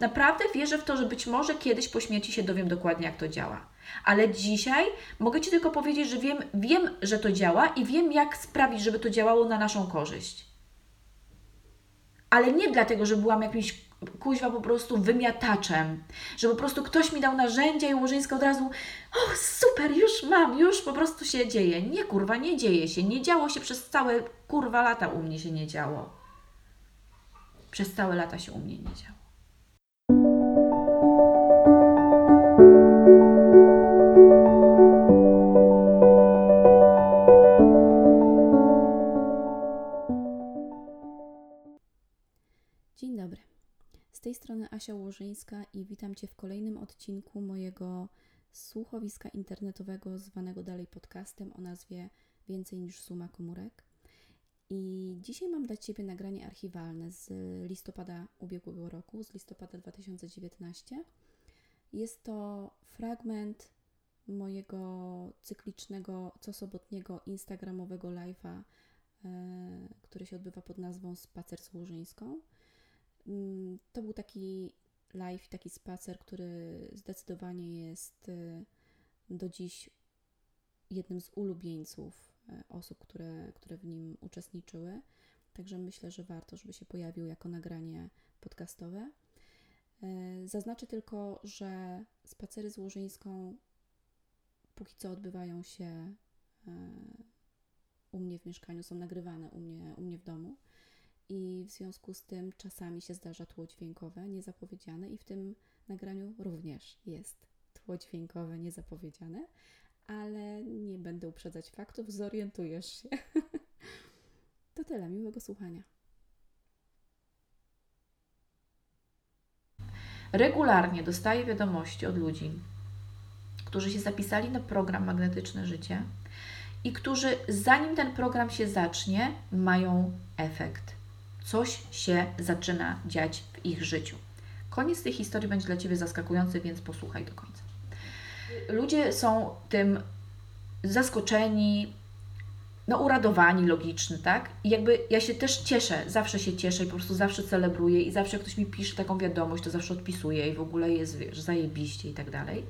Naprawdę wierzę w to, że być może kiedyś po śmierci się dowiem dokładnie, jak to działa. Ale dzisiaj mogę Ci tylko powiedzieć, że wiem, wiem, że to działa i wiem, jak sprawić, żeby to działało na naszą korzyść. Ale nie dlatego, że byłam jakimś kuźwa po prostu wymiataczem, że po prostu ktoś mi dał narzędzia i Łożyńska od razu, o super, już mam, już po prostu się dzieje. Nie kurwa, nie dzieje się, nie działo się przez całe kurwa lata u mnie się nie działo. Przez całe lata się u mnie nie działo. Tej strony Asia Łożyńska i witam Cię w kolejnym odcinku mojego słuchowiska internetowego zwanego dalej podcastem o nazwie Więcej niż suma komórek. I dzisiaj mam dla Ciebie nagranie archiwalne z listopada ubiegłego roku, z listopada 2019. Jest to fragment mojego cyklicznego, cosobotniego instagramowego live'a, e, który się odbywa pod nazwą Spacer z Łużyńską. Mm, to był taki live, taki spacer, który zdecydowanie jest e, do dziś jednym z ulubieńców e, osób, które, które w nim uczestniczyły. Także myślę, że warto, żeby się pojawił jako nagranie podcastowe. E, zaznaczę tylko, że spacery z Łużyńską póki co odbywają się u mnie w mieszkaniu, są nagrywane u mnie, u mnie w domu i w związku z tym czasami się zdarza tło dźwiękowe niezapowiedziane i w tym nagraniu również jest tło dźwiękowe niezapowiedziane, ale nie będę uprzedzać faktów, zorientujesz się. to tyle, miłego słuchania. Regularnie dostaję wiadomości od ludzi, którzy się zapisali na program Magnetyczne Życie i którzy zanim ten program się zacznie, mają efekt coś się zaczyna dziać w ich życiu. Koniec tej historii będzie dla Ciebie zaskakujący, więc posłuchaj do końca. Ludzie są tym zaskoczeni, no uradowani, logiczni, tak? I jakby ja się też cieszę, zawsze się cieszę i po prostu zawsze celebruję i zawsze jak ktoś mi pisze taką wiadomość, to zawsze odpisuję i w ogóle jest, wiesz, zajebiście i tak dalej.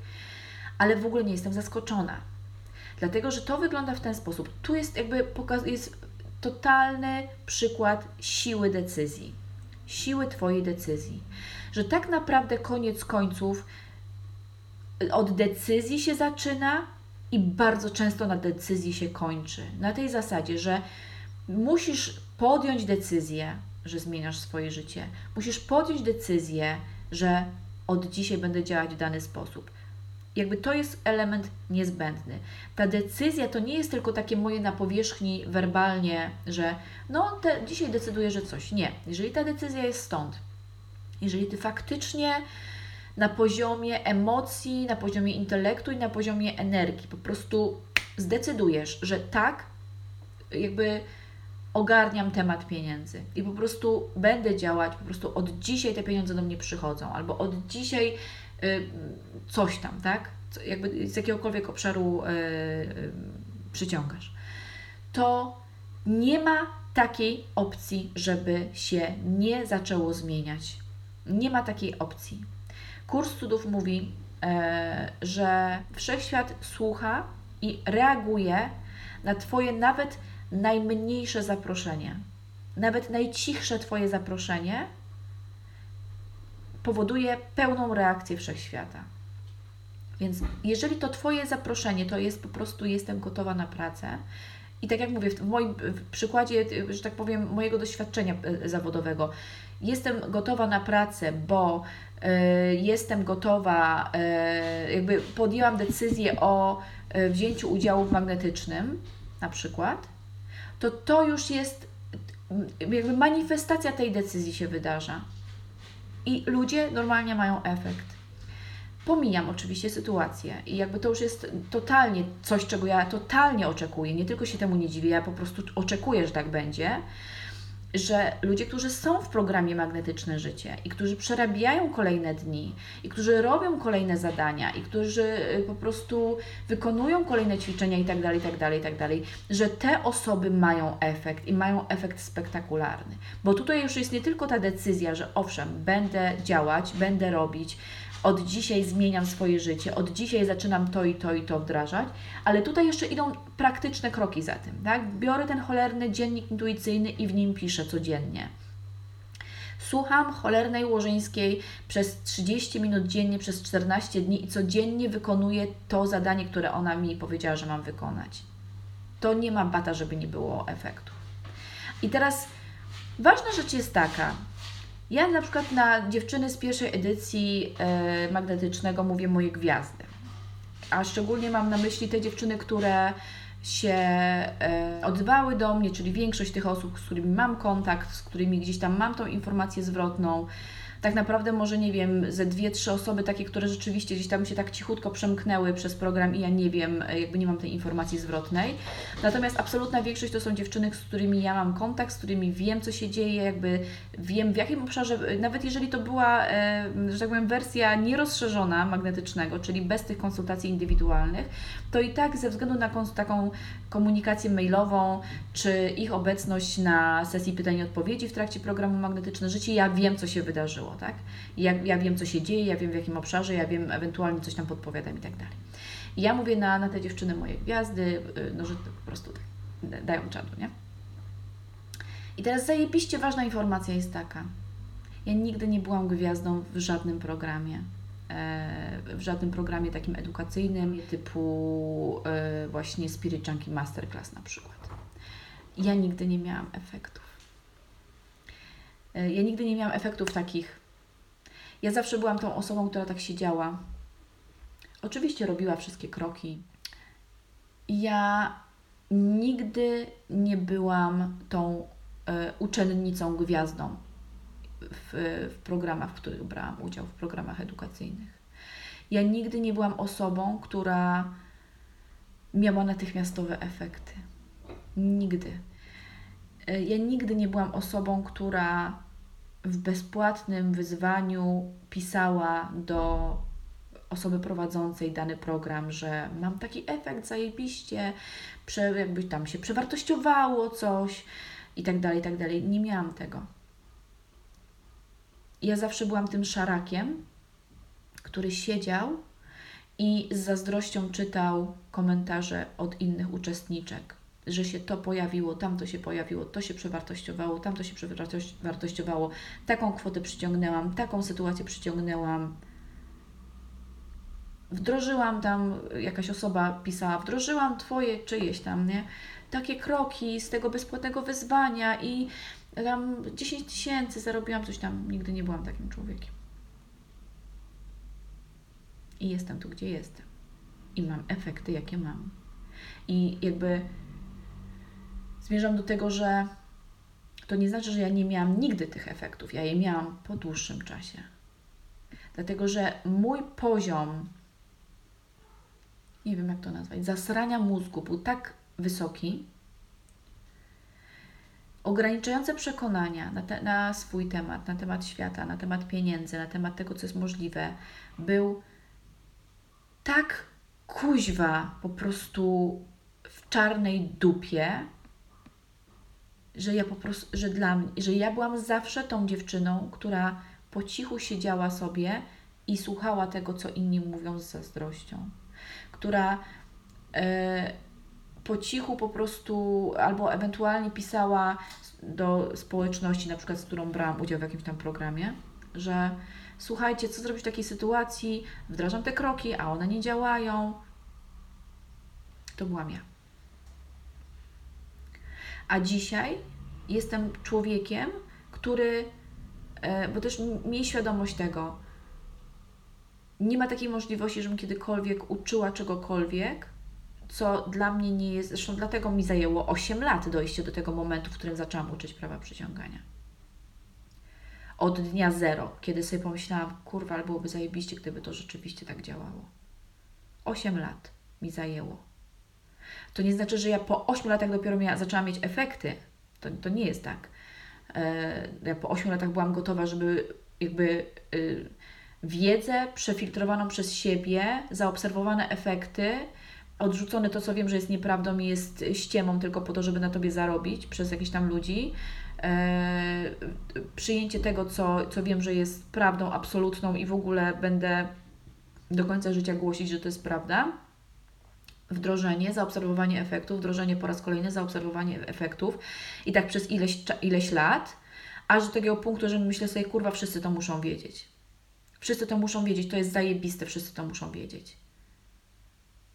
Ale w ogóle nie jestem zaskoczona. Dlatego, że to wygląda w ten sposób. Tu jest jakby pokaz, jest totalny przykład siły decyzji, siły Twojej decyzji. Że tak naprawdę koniec końców od decyzji się zaczyna i bardzo często na decyzji się kończy. Na tej zasadzie, że musisz podjąć decyzję, że zmieniasz swoje życie. Musisz podjąć decyzję, że od dzisiaj będę działać w dany sposób jakby to jest element niezbędny. Ta decyzja to nie jest tylko takie moje na powierzchni werbalnie, że no te, dzisiaj decyduję, że coś. Nie. Jeżeli ta decyzja jest stąd, jeżeli Ty faktycznie na poziomie emocji, na poziomie intelektu i na poziomie energii po prostu zdecydujesz, że tak, jakby ogarniam temat pieniędzy i po prostu będę działać, po prostu od dzisiaj te pieniądze do mnie przychodzą, albo od dzisiaj coś tam, tak? Jakby z jakiegokolwiek obszaru y, y, przyciągasz. To nie ma takiej opcji, żeby się nie zaczęło zmieniać. Nie ma takiej opcji. Kurs cudów mówi, że wszechświat słucha i reaguje na Twoje nawet najmniejsze zaproszenie, nawet najcichsze Twoje zaproszenie powoduje pełną reakcję wszechświata. Więc jeżeli to Twoje zaproszenie to jest po prostu jestem gotowa na pracę, i tak jak mówię, w moim przykładzie, że tak powiem, mojego doświadczenia e, zawodowego, jestem gotowa na pracę, bo y, jestem gotowa, y, jakby podjęłam decyzję o y, wzięciu udziału w magnetycznym, na przykład, to to już jest, jakby manifestacja tej decyzji się wydarza i ludzie normalnie mają efekt. Pomijam oczywiście sytuację i jakby to już jest totalnie coś, czego ja totalnie oczekuję. Nie tylko się temu nie dziwię, ja po prostu oczekuję, że tak będzie. Że ludzie, którzy są w programie Magnetyczne Życie i którzy przerabiają kolejne dni, i którzy robią kolejne zadania, i którzy y, po prostu wykonują kolejne ćwiczenia itd., itd., itd., że te osoby mają efekt i mają efekt spektakularny. Bo tutaj już jest nie tylko ta decyzja, że owszem, będę działać, będę robić, od dzisiaj zmieniam swoje życie, od dzisiaj zaczynam to i to i to wdrażać, ale tutaj jeszcze idą praktyczne kroki za tym, tak? Biorę ten cholerny dziennik intuicyjny i w nim piszę codziennie. Słucham cholernej łożyńskiej przez 30 minut dziennie, przez 14 dni i codziennie wykonuję to zadanie, które ona mi powiedziała, że mam wykonać. To nie ma bata, żeby nie było efektu. I teraz ważna rzecz jest taka, ja na przykład na dziewczyny z pierwszej edycji e, magnetycznego mówię moje gwiazdy. A szczególnie mam na myśli te dziewczyny, które się e, odzywały do mnie, czyli większość tych osób, z którymi mam kontakt, z którymi gdzieś tam mam tą informację zwrotną, tak naprawdę może nie wiem, ze dwie, trzy osoby takie, które rzeczywiście gdzieś tam się tak cichutko przemknęły przez program i ja nie wiem, jakby nie mam tej informacji zwrotnej. Natomiast absolutna większość to są dziewczyny, z którymi ja mam kontakt, z którymi wiem, co się dzieje, jakby wiem w jakim obszarze, nawet jeżeli to była, e, że tak powiem, wersja nierozszerzona magnetycznego, czyli bez tych konsultacji indywidualnych, to i tak ze względu na taką komunikację mailową, czy ich obecność na sesji pytań i odpowiedzi w trakcie programu Magnetyczne Życie, ja wiem, co się wydarzyło, tak? Ja, ja wiem, co się dzieje, ja wiem, w jakim obszarze, ja wiem, ewentualnie coś tam podpowiadam i tak dalej. I ja mówię na, na te dziewczyny moje gwiazdy, y, no, że po prostu tak, dają czadu, nie? I teraz zajebiście ważna informacja jest taka. Ja nigdy nie byłam gwiazdą w żadnym programie. E, w żadnym programie takim edukacyjnym typu e, właśnie Spirit Junkie Masterclass na przykład. Ja nigdy nie miałam efektów. E, ja nigdy nie miałam efektów takich. Ja zawsze byłam tą osobą, która tak siedziała. Oczywiście robiła wszystkie kroki. Ja nigdy nie byłam tą uczennicą gwiazdą w, w programach, w których brałam udział, w programach edukacyjnych. Ja nigdy nie byłam osobą, która miała natychmiastowe efekty. Nigdy. E, ja nigdy nie byłam osobą, która w bezpłatnym wyzwaniu pisała do osoby prowadzącej dany program, że mam taki efekt zajebiście, prze, jakby tam się przewartościowało coś i tak dalej, i tak dalej. Nie miałam tego ja zawsze byłam tym szarakiem, który siedział i z zazdrością czytał komentarze od innych uczestniczek, że się to pojawiło, tam to się pojawiło, to się przewartościowało, tam to się przewartościowało, taką kwotę przyciągnęłam, taką sytuację przyciągnęłam. Wdrożyłam tam, jakaś osoba pisała, wdrożyłam Twoje czyjeś tam, nie? Takie kroki z tego bezpłatnego wyzwania i tam 10 tysięcy zarobiłam coś tam, nigdy nie byłam takim człowiekiem. I jestem tu, gdzie jestem. I mam efekty, jakie mam. I jakby zmierzam do tego, że to nie znaczy, że ja nie miałam nigdy tych efektów. Ja je miałam po dłuższym czasie. Dlatego, że mój poziom, nie wiem jak to nazwać, zasrania mózgu był tak wysoki, ograniczające przekonania na, te, na swój temat, na temat świata, na temat pieniędzy, na temat tego, co jest możliwe, był tak kuźwa po prostu w czarnej dupie, że ja po prostu, że dla mnie, że ja byłam zawsze tą dziewczyną, która po cichu siedziała sobie i słuchała tego, co inni mówią z zazdrością, która e, po cichu po prostu, albo ewentualnie pisała do społeczności, na przykład z którą brałam udział w jakimś tam programie, że słuchajcie, co zrobić w takiej sytuacji, wdrażam te kroki, a one nie działają. To byłam ja. A dzisiaj jestem człowiekiem, który, e, bo też miej świadomość tego, nie ma takiej możliwości, żebym kiedykolwiek uczyła czegokolwiek, co dla mnie nie jest, zresztą dlatego mi zajęło 8 lat dojście do tego momentu, w którym zaczęłam uczyć prawa przyciągania. Od dnia zero, kiedy sobie pomyślałam, kurwa, ale byłoby zajebiście, gdyby to rzeczywiście tak działało. 8 lat mi zajęło. To nie znaczy, że ja po 8 latach dopiero miała, zaczęłam mieć efekty. To, to nie jest tak. E, ja po 8 latach byłam gotowa, żeby jakby y, wiedzę przefiltrowaną przez siebie, zaobserwowane efekty, odrzucone to, co wiem, że jest nieprawdą i jest ściemą tylko po to, żeby na tobie zarobić przez jakichś tam ludzi. E, przyjęcie tego, co, co wiem, że jest prawdą absolutną i w ogóle będę do końca życia głosić, że to jest prawda. Wdrożenie, zaobserwowanie efektów, wdrożenie po raz kolejny, zaobserwowanie efektów i tak przez ileś, ileś lat, aż do takiego punktu, że myślę sobie, kurwa, wszyscy to muszą wiedzieć. Wszyscy to muszą wiedzieć, to jest zajebiste, wszyscy to muszą wiedzieć.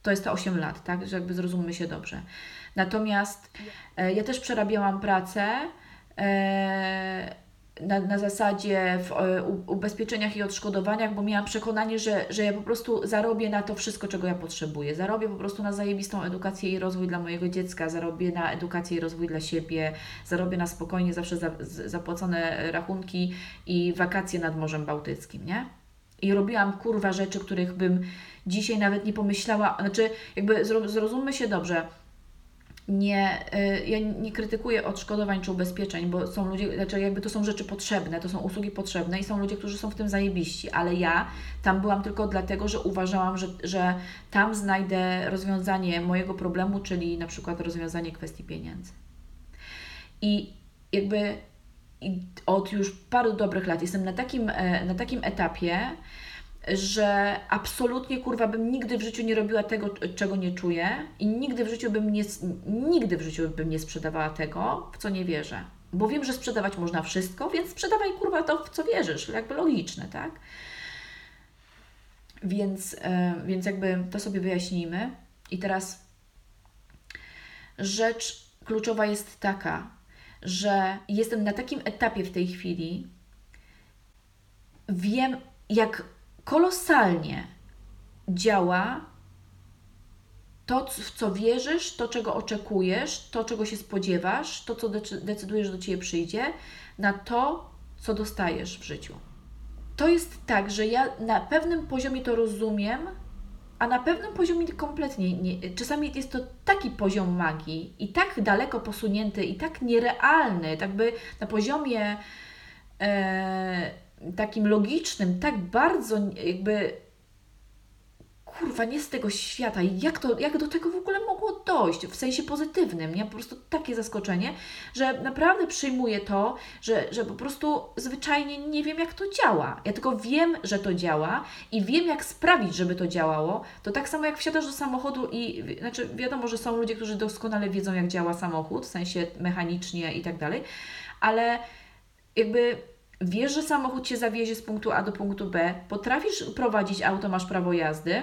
To jest te 8 lat, tak? Że jakby zrozummy się dobrze. Natomiast e, ja też przerabiałam pracę e, na, na zasadzie w e, ubezpieczeniach i odszkodowaniach, bo miałam przekonanie, że, że ja po prostu zarobię na to wszystko, czego ja potrzebuję. Zarobię po prostu na zajebistą edukację i rozwój dla mojego dziecka, zarobię na edukację i rozwój dla siebie, zarobię na spokojnie zawsze za, zapłacone rachunki i wakacje nad Morzem Bałtyckim, nie? I robiłam kurwa rzeczy, których bym dzisiaj nawet nie pomyślała, znaczy jakby zrozummy się dobrze, nie, y, ja nie krytykuję odszkodowań czy ubezpieczeń, bo są ludzie, znaczy jakby to są rzeczy potrzebne, to są usługi potrzebne i są ludzie, którzy są w tym zajebiści, ale ja tam byłam tylko dlatego, że uważałam, że, że tam znajdę rozwiązanie mojego problemu, czyli na przykład rozwiązanie kwestii pieniędzy. I jakby od już paru dobrych lat jestem na takim, e, na takim etapie, że absolutnie kurwa bym nigdy w życiu nie robiła tego, czego nie czuję i nigdy w życiu bym nie, nigdy w życiu bym nie sprzedawała tego, w co nie wierzę. Bo wiem, że sprzedawać można wszystko, więc sprzedawaj kurwa to, w co wierzysz. Jakby logiczne, tak? Więc, yy, więc jakby to sobie wyjaśnijmy. I teraz rzecz kluczowa jest taka, że jestem na takim etapie w tej chwili, wiem, jak kolosalnie działa to, w co wierzysz, to, czego oczekujesz, to, czego się spodziewasz, to, co decydujesz, do Ciebie przyjdzie, na to, co dostajesz w życiu. To jest tak, że ja na pewnym poziomie to rozumiem, a na pewnym poziomie kompletnie nie. Czasami jest to taki poziom magii i tak daleko posunięty i tak nierealny, tak by na poziomie. E, takim logicznym, tak bardzo jakby kurwa, nie z tego świata. Jak, to, jak do tego w ogóle mogło dojść? W sensie pozytywnym, nie? Po prostu takie zaskoczenie, że naprawdę przyjmuję to, że, że po prostu zwyczajnie nie wiem, jak to działa. Ja tylko wiem, że to działa i wiem, jak sprawić, żeby to działało. To tak samo jak wsiadasz do samochodu i, znaczy wiadomo, że są ludzie, którzy doskonale wiedzą, jak działa samochód, w sensie mechanicznie i tak dalej, ale jakby wiesz, że samochód Cię zawiezie z punktu A do punktu B, potrafisz prowadzić auto, masz prawo jazdy,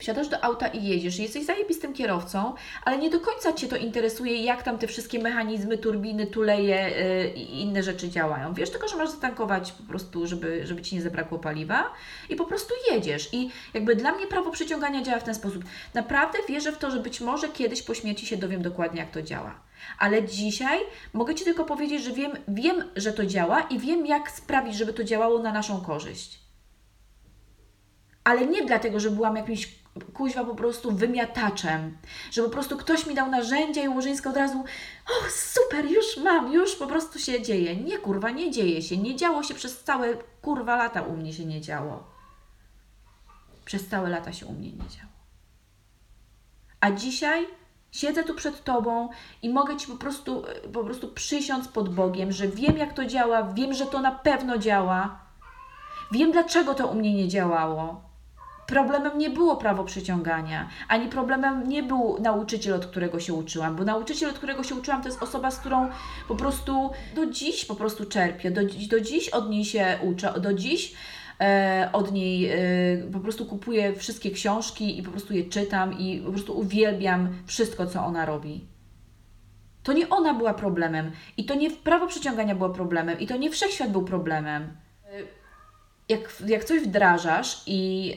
Wsiadasz do auta i jedziesz, jesteś zajebistym kierowcą, ale nie do końca Cię to interesuje, jak tam te wszystkie mechanizmy, turbiny, tuleje yy, i inne rzeczy działają. Wiesz tylko, że masz zatankować po prostu, żeby, żeby Ci nie zabrakło paliwa i po prostu jedziesz. I jakby dla mnie prawo przyciągania działa w ten sposób. Naprawdę wierzę w to, że być może kiedyś po śmierci się dowiem dokładnie, jak to działa. Ale dzisiaj mogę Ci tylko powiedzieć, że wiem, wiem, że to działa i wiem, jak sprawić, żeby to działało na naszą korzyść. Ale nie dlatego, że byłam jakimś kuźwa po prostu wymiataczem, że po prostu ktoś mi dał narzędzia i Łożyńska od razu o super, już mam, już po prostu się dzieje. Nie kurwa, nie dzieje się, nie działo się przez całe kurwa lata u mnie się nie działo. Przez całe lata się u mnie nie działo. A dzisiaj Siedzę tu przed Tobą i mogę Ci po prostu, po prostu przysiąc pod Bogiem, że wiem, jak to działa, wiem, że to na pewno działa. Wiem, dlaczego to u mnie nie działało. Problemem nie było prawo przyciągania, ani problemem nie był nauczyciel, od którego się uczyłam, bo nauczyciel, od którego się uczyłam, to jest osoba, z którą po prostu do dziś po prostu czerpię, do, do dziś od niej się uczę, do dziś E, od niej e, po prostu kupuję wszystkie książki i po prostu je czytam i po prostu uwielbiam wszystko, co ona robi. To nie ona była problemem i to nie prawo przyciągania było problemem i to nie wszechświat był problemem jak, jak coś wdrażasz i, yy,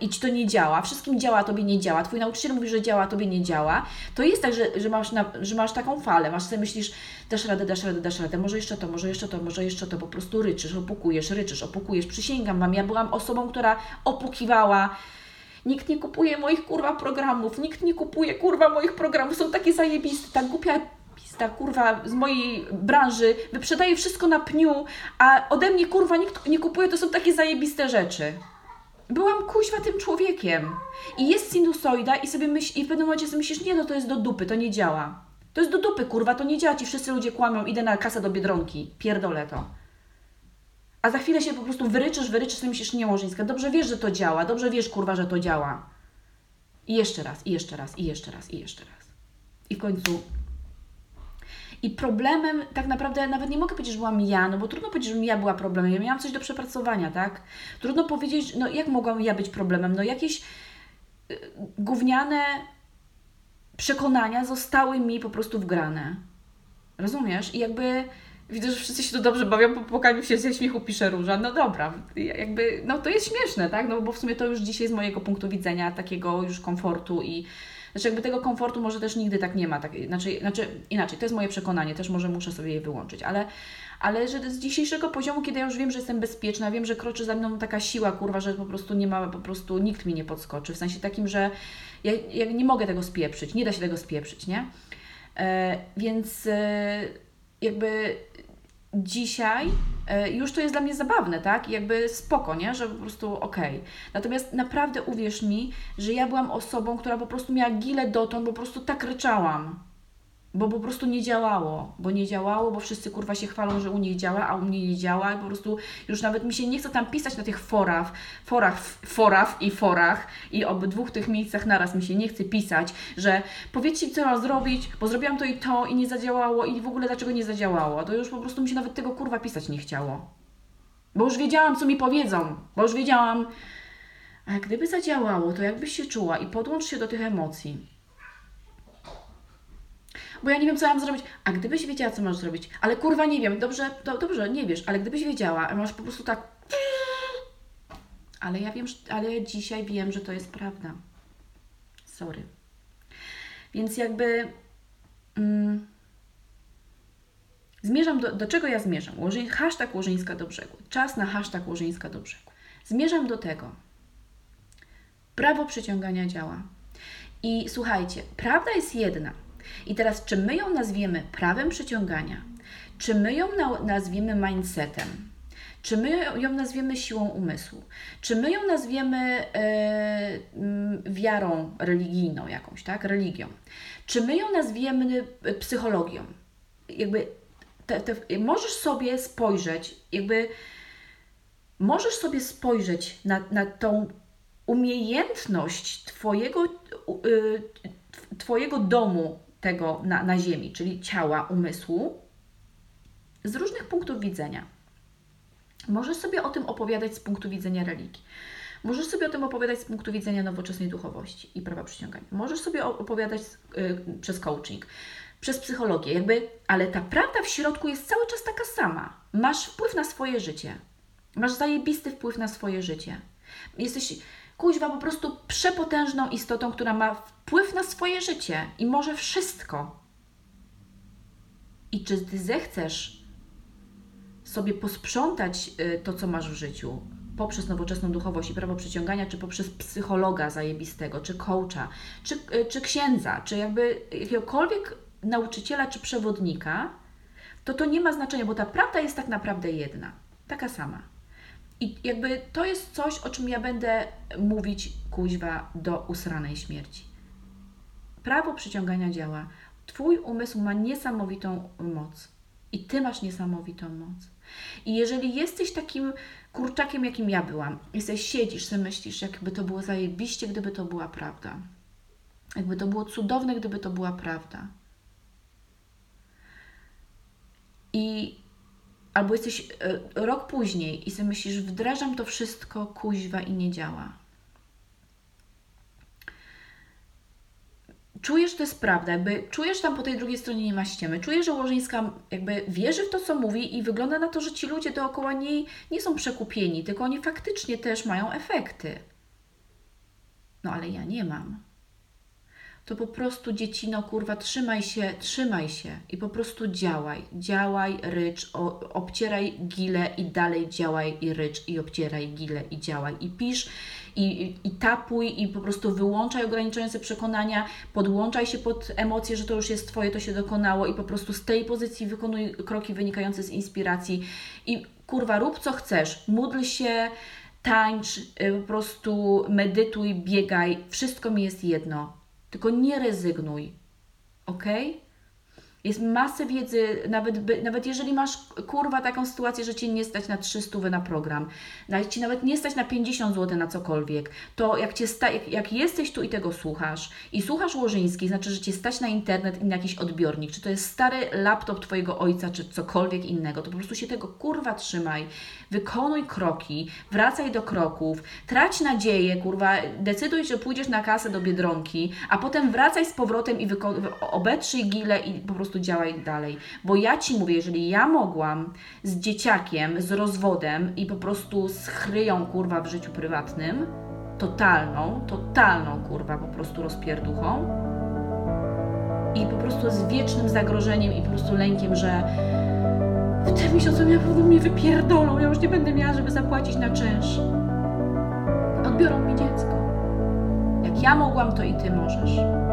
i ci to nie działa, wszystkim działa, tobie nie działa, twój nauczyciel mówi, że działa, tobie nie działa, to jest tak, że, że, masz, na, że masz taką falę, masz sobie myślisz, dasz radę, dasz radę, dasz radę, może jeszcze to, może jeszcze to, może jeszcze to, po prostu ryczysz, opukujesz, ryczysz, opukujesz, przysięgam Wam, ja byłam osobą, która opukiwała, nikt nie kupuje moich kurwa programów, nikt nie kupuje kurwa moich programów, są takie zajebiste, tak głupia ta kurwa z mojej branży wyprzedaje wszystko na pniu, a ode mnie kurwa nikt nie kupuje, to są takie zajebiste rzeczy. Byłam kuźwa tym człowiekiem. I jest sinusoida i sobie myśl, i w pewnym momencie sobie myślisz, nie no to jest do dupy, to nie działa. To jest do dupy, kurwa, to nie działa, ci wszyscy ludzie kłamią, idę na kasę do Biedronki, pierdolę to. A za chwilę się po prostu wyryczysz, wyryczysz, sobie myślisz, nie Łożyńska, dobrze wiesz, że to działa, dobrze wiesz, kurwa, że to działa. I jeszcze raz, i jeszcze raz, i jeszcze raz, i jeszcze raz. I w końcu i problemem tak naprawdę nawet nie mogę powiedzieć, że byłam ja, no bo trudno powiedzieć, że ja była problemem. Ja miałam coś do przepracowania, tak? Trudno powiedzieć, no jak mogłam ja być problemem? No jakieś y, gówniane przekonania zostały mi po prostu wgrane. Rozumiesz? I jakby widzę, że wszyscy się tu dobrze bawią, po płakaniu się ze śmiechu pisze róża. No dobra, jakby, no to jest śmieszne, tak? No bo w sumie to już dzisiaj z mojego punktu widzenia takiego już komfortu i znaczy jakby tego komfortu może też nigdy tak nie ma. Tak, znaczy, znaczy inaczej, to jest moje przekonanie, też może muszę sobie je wyłączyć, ale, ale że z dzisiejszego poziomu, kiedy ja już wiem, że jestem bezpieczna, wiem, że kroczy za mną taka siła, kurwa, że po prostu nie ma, po prostu nikt mi nie podskoczy, w sensie takim, że ja, ja nie mogę tego spieprzyć, nie da się tego spieprzyć, nie? E, więc e, jakby dzisiaj e, już to jest dla mnie zabawne, tak? Jakby spoko, nie? Że po prostu okej. Okay. Natomiast naprawdę uwierz mi, że ja byłam osobą, która po prostu miała gilę dotąd, po prostu tak ryczałam bo po prostu nie działało, bo nie działało, bo wszyscy kurwa się chwalą, że u nich działa, a u mnie nie działa i po prostu już nawet mi się nie chce tam pisać na tych forach, forach, forach i forach i ob dwóch tych miejscach naraz mi się nie chce pisać, że powiedzcie co mam zrobić, bo zrobiłam to i to i nie zadziałało i w ogóle dlaczego nie zadziałało, to już po prostu mi się nawet tego kurwa pisać nie chciało. Bo już wiedziałam, co mi powiedzą, bo już wiedziałam, a gdyby zadziałało, to jakbyś się czuła i podłącz się do tych emocji bo ja nie wiem, co mam zrobić. A gdybyś wiedziała, co masz zrobić, ale kurwa nie wiem, dobrze, dobrze, nie wiesz, ale gdybyś wiedziała, a masz po prostu tak. Ale ja wiem, ale dzisiaj wiem, że to jest prawda. Sorry. Więc jakby. Mm, zmierzam do, do czego ja zmierzam? Łożyń, hashtag Łożyńska do brzegu. Czas na hashtag Łożyńska do brzegu. Zmierzam do tego. Prawo przyciągania działa. I słuchajcie, prawda jest jedna. I teraz, czy my ją nazwiemy prawem przyciągania, czy my ją nazwiemy mindsetem, czy my ją nazwiemy siłą umysłu, czy my ją nazwiemy e, wiarą religijną jakąś, tak, religią, czy my ją nazwiemy e, psychologią, jakby te, te, możesz sobie spojrzeć, jakby możesz sobie spojrzeć na, na tą umiejętność Twojego, y, Twojego domu tego na, na Ziemi, czyli ciała, umysłu, z różnych punktów widzenia. Możesz sobie o tym opowiadać z punktu widzenia religii. Możesz sobie o tym opowiadać z punktu widzenia nowoczesnej duchowości i prawa przyciągania. Możesz sobie opowiadać y, przez coaching, przez psychologię, jakby, ale ta prawda w środku jest cały czas taka sama. Masz wpływ na swoje życie. Masz zajebisty wpływ na swoje życie. Jesteś kuźwa po prostu przepotężną istotą, która ma wpływ na swoje życie i może wszystko. I czy ty zechcesz sobie posprzątać y, to, co masz w życiu, poprzez nowoczesną duchowość i prawo przyciągania, czy poprzez psychologa zajebistego, czy coacha, czy, y, czy księdza, czy jakby jakiegokolwiek nauczyciela, czy przewodnika, to to nie ma znaczenia, bo ta prawda jest tak naprawdę jedna, taka sama. I jakby to jest coś, o czym ja będę mówić kuźwa do usranej śmierci. Prawo przyciągania działa. Twój umysł ma niesamowitą moc. I ty masz niesamowitą moc. I jeżeli jesteś takim kurczakiem, jakim ja byłam, jesteś, siedzisz, sobie myślisz, jakby to było zajebiście, gdyby to była prawda. Jakby to było cudowne, gdyby to była prawda. I albo jesteś e, rok później i sobie myślisz, wdrażam to wszystko, kuźwa i nie działa. Czujesz, że to jest prawda, jakby czujesz tam po tej drugiej stronie nie ma ściemy, czujesz, że Łożyńska jakby wierzy w to, co mówi i wygląda na to, że ci ludzie dookoła niej nie są przekupieni, tylko oni faktycznie też mają efekty. No ale ja nie mam. To po prostu dziecino, kurwa, trzymaj się, trzymaj się i po prostu działaj. Działaj, rycz, o, obcieraj gile i dalej działaj i rycz i obcieraj gile i działaj i pisz i, i, i tapuj i po prostu wyłączaj ograniczające przekonania, podłączaj się pod emocje, że to już jest Twoje, to się dokonało i po prostu z tej pozycji wykonuj kroki wynikające z inspiracji i kurwa, rób co chcesz, módl się, tańcz, y, po prostu medytuj, biegaj, wszystko mi jest jedno. Tylko nie rezygnuj. Ok? Jest masę wiedzy, nawet, by- nawet jeżeli masz kurwa taką sytuację, że cię nie stać na 300 na program, nawet ci nawet nie stać na 50 zł na cokolwiek, to jak, cię sta, jak, jak jesteś tu i tego słuchasz i słuchasz Łożyński, znaczy, że cię stać na internet i na jakiś odbiornik, czy to jest stary laptop twojego ojca, czy cokolwiek innego, to po prostu się tego kurwa trzymaj, wykonuj kroki, wracaj do kroków, trać nadzieję, kurwa, decyduj, że pójdziesz na kasę do Biedronki, a potem wracaj z powrotem i wyko- obetrzyj gile i po prostu działaj dalej. Bo ja Ci mówię, jeżeli ja mogłam z dzieciakiem, z rozwodem i po prostu z chryją, kurwa, w życiu prywatnym, totalną, totalną, kurwa, po prostu rozpierduchą i po prostu z wiecznym zagrożeniem i po prostu lękiem, że w tym miesiącu pewno mnie wypierdolą, ja już nie będę miała, żeby zapłacić na czynsz. Odbiorą mi dziecko. Jak ja mogłam, to i Ty możesz. Ja